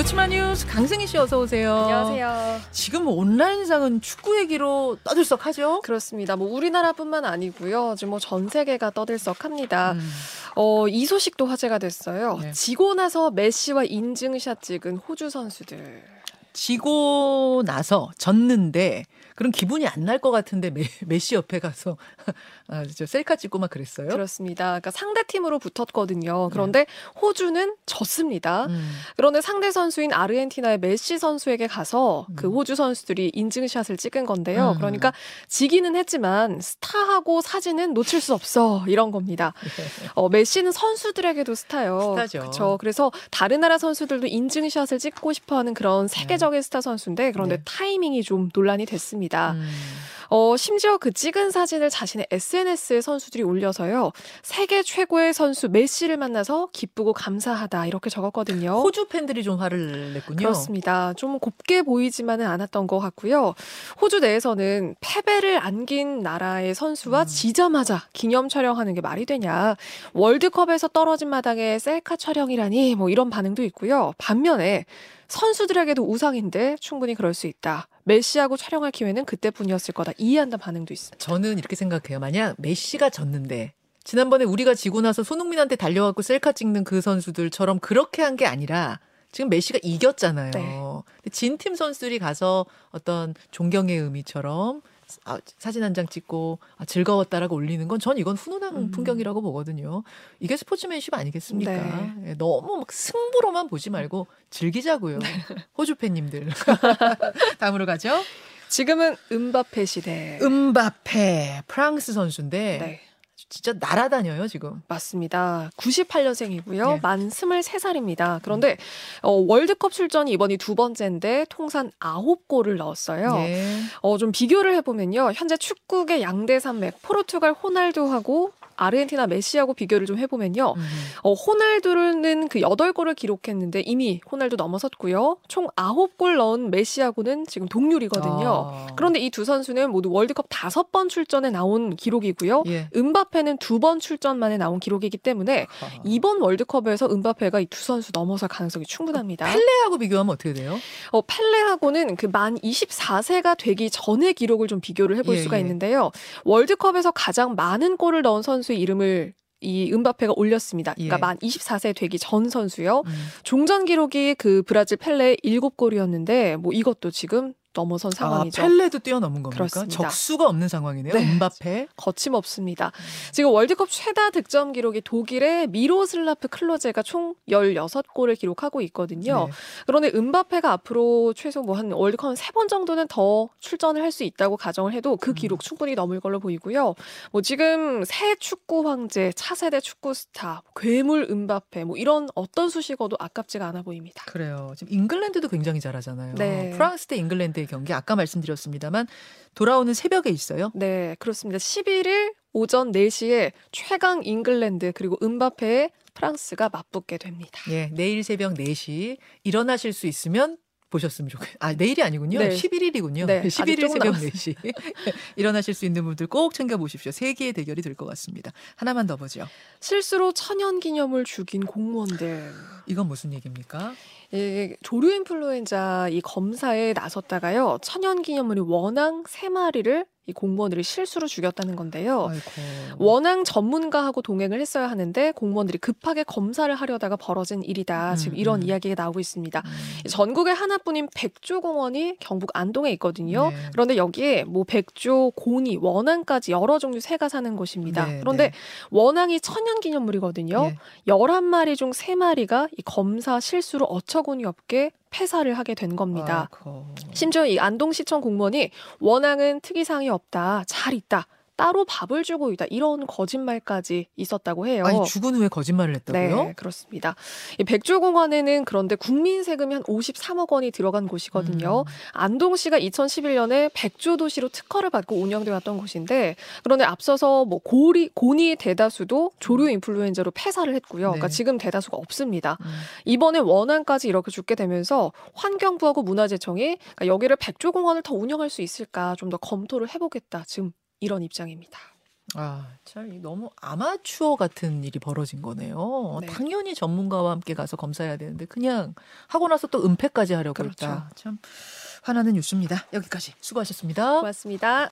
노치마 뉴스 강승희 씨 어서 오세요. 안녕하세요. 지금 온라인상은 축구 얘기로 떠들썩하죠? 그렇습니다. 뭐 우리나라뿐만 아니고요. 지금 뭐 전 세계가 떠들썩합니다. 음. 어, 이 소식도 화제가 됐어요. 네. 지고 나서 메시와 인증샷 찍은 호주 선수들. 지고 나서 졌는데 그런 기분이 안 날 것 같은데 메, 메시 옆에 가서 아, 저 셀카 찍고 막 그랬어요. 그렇습니다. 그러니까 상대 팀으로 붙었거든요. 그런데 호주는 졌습니다. 음. 그런데 상대 선수인 아르헨티나의 메시 선수에게 가서 그 음. 호주 선수들이 인증샷을 찍은 건데요. 음. 그러니까 지기는 했지만 스타하고 사진은 놓칠 수 없어 이런 겁니다. 어, 메시는 선수들에게도 스타요. 스타죠. 그렇죠. 그래서 다른 나라 선수들도 인증샷을 찍고 싶어하는 그런 세계적인 스타 선수인데 그런데 네. 타이밍이 좀 논란이 됐습니다. 음. 어, 심지어 그 찍은 사진을 자신의 SNS에 선수들이 올려서요. 세계 최고의 선수 메시를 만나서 기쁘고 감사하다 이렇게 적었거든요. 호주 팬들이 좀 화를 냈군요. 그렇습니다. 좀 곱게 보이지만은 않았던 것 같고요. 호주 내에서는 패배를 안긴 나라의 선수와 음. 지자마자 기념 촬영하는 게 말이 되냐. 월드컵에서 떨어진 마당에 셀카 촬영이라니 뭐 이런 반응도 있고요. 반면에 선수들에게도 우상인데 충분히 그럴 수 있다. 메시하고 촬영할 기회는 그때뿐이었을 거다. 이해한다 반응도 있습니다. 저는 이렇게 생각해요. 만약 메시가 졌는데 지난번에 우리가 지고 나서 손흥민한테 달려갖고 셀카 찍는 그 선수들처럼 그렇게 한 게 아니라 지금 메시가 이겼잖아요. 네. 진팀 선수들이 가서 어떤 존경의 의미처럼 아, 사진 한 장 찍고 아, 즐거웠다라고 올리는 건 전 이건 훈훈한 음. 풍경이라고 보거든요. 이게 스포츠맨십 아니겠습니까? 네. 예, 너무 막 승부로만 보지 말고 즐기자고요. 네. 호주 팬님들. 다음으로 가죠. 지금은 음바페 시대. 음바페 프랑스 선수인데 네. 진짜 날아다녀요 지금. 맞습니다. 98년생이고요. 네. 만 23살입니다. 그런데 어, 월드컵 출전이 이번이 두 번째인데 통산 9골을 넣었어요. 예. 어, 좀 비교를 해보면요. 현재 축구계 양대 산맥 포르투갈 호날두하고 아르헨티나 메시하고 비교를 좀 해보면요. 음. 어, 호날두는 그 8골을 기록했는데 이미 호날두 넘어섰고요. 총 9골 넣은 메시하고는 지금 동률이거든요. 아. 그런데 이 두 선수는 모두 월드컵 다섯 번 출전에 나온 기록이고요. 예. 음바페는 두번 출전 만에 나온 기록이기 때문에 아. 이번 월드컵에서 음바페가 이 두 선수 넘어설 가능성이 충분합니다. 펠레하고 비교하면 어떻게 돼요? 어, 펠레하고는 그 만 24세가 되기 전의 기록을 좀 비교를 해볼 예, 수가 예. 있는데요. 월드컵에서 가장 많은 골을 넣은 선수 의 이름을 이 음바페가 올렸습니다. 그러니까 예. 만 24세 되기 전 선수요. 음. 종전 기록이 그 브라질 펠레의 7골이었는데 뭐 이것도 지금 넘어선 아, 상황이죠. 펠레도 뛰어넘은 겁니까? 그렇습니다. 적수가 없는 상황이네요. 네. 음바페. 거침없습니다. 지금 월드컵 최다 득점 기록이 독일의 미로슬라프 클로제가 총 16골을 기록하고 있거든요. 네. 그런데 음바페가 앞으로 최소 뭐 한 월드컵 한세번 정도는 더 출전을 할 수 있다고 가정을 해도 그 기록 충분히 넘을 걸로 보이고요. 뭐 지금 새 축구 황제, 차세대 축구 스타, 괴물 음바페 뭐 이런 어떤 수식어도 아깝지가 않아 보입니다. 그래요. 지금 잉글랜드도 굉장히 잘하잖아요. 네. 프랑스 대 잉글랜드 의 경기 아까 말씀드렸습니다만 돌아오는 새벽에 있어요. 네, 그렇습니다. 11일 오전 4시에 최강 잉글랜드 그리고 음바페의 프랑스가 맞붙게 됩니다. 예, 내일 새벽 4시 일어나실 수 있으면 보셨으면 좋겠어요. 아, 내일이 아니군요. 네. 11일이군요. 네, 아직 11일 조금 새벽 남았어요. 4시. 일어나실 수 있는 분들 꼭 챙겨 보십시오. 세계의 대결이 될 것 같습니다. 하나만 더 보죠. 실수로 천연 기념을 죽인 공무원들. 이건 무슨 얘기입니까? 예, 조류 인플루엔자 이 검사에 나섰다가요. 천연 기념물이 원앙 세 마리를 이 공무원들이 실수로 죽였다는 건데요. 아이고. 원앙 전문가하고 동행을 했어야 하는데 공무원들이 급하게 검사를 하려다가 벌어진 일이다. 지금 음, 이런 음. 이야기가 나오고 있습니다. 음. 전국에 하나뿐인 백조 공원이 경북 안동에 있거든요. 네. 그런데 여기에 뭐 백조, 고니, 원앙까지 여러 종류 새가 사는 곳입니다. 네, 그런데 네. 원앙이 천연 기념물이거든요. 예. 11마리 중 3마리가 이 검사 실수로 어처구니 없게 폐사를 하게 된 겁니다. 아이고. 심지어 이 안동시청 공무원이 원앙은 특이사항이 없다, 잘 있다, 따로 밥을 주고 있다 이런 거짓말까지 있었다고 해요. 아니 죽은 후에 거짓말을 했다고요? 네, 그렇습니다. 이 백조공원에는 그런데 국민 세금이 한 53억 원이 들어간 곳이거든요. 음. 안동시가 2011년에 백조 도시로 특허를 받고 운영돼 왔던 곳인데 그런데 앞서서 뭐 고리 고니 대다수도 조류 인플루엔자로 폐사를 했고요. 그러니까 네. 지금 대다수가 없습니다. 음. 이번에 원안까지 이렇게 죽게 되면서 환경부하고 문화재청이 그러니까 여기를 백조공원을 더 운영할 수 있을까 좀 더 검토를 해보겠다. 지금 이런 입장입니다. 아, 참, 이 너무 아마추어 같은 일이 벌어진 거네요. 네. 당연히 전문가와 함께 가서 검사해야 되는데, 그냥 하고 나서 또 은폐까지 하려고 그렇죠. 했다. 참, 화나는 뉴스입니다. 여기까지 수고하셨습니다. 고맙습니다.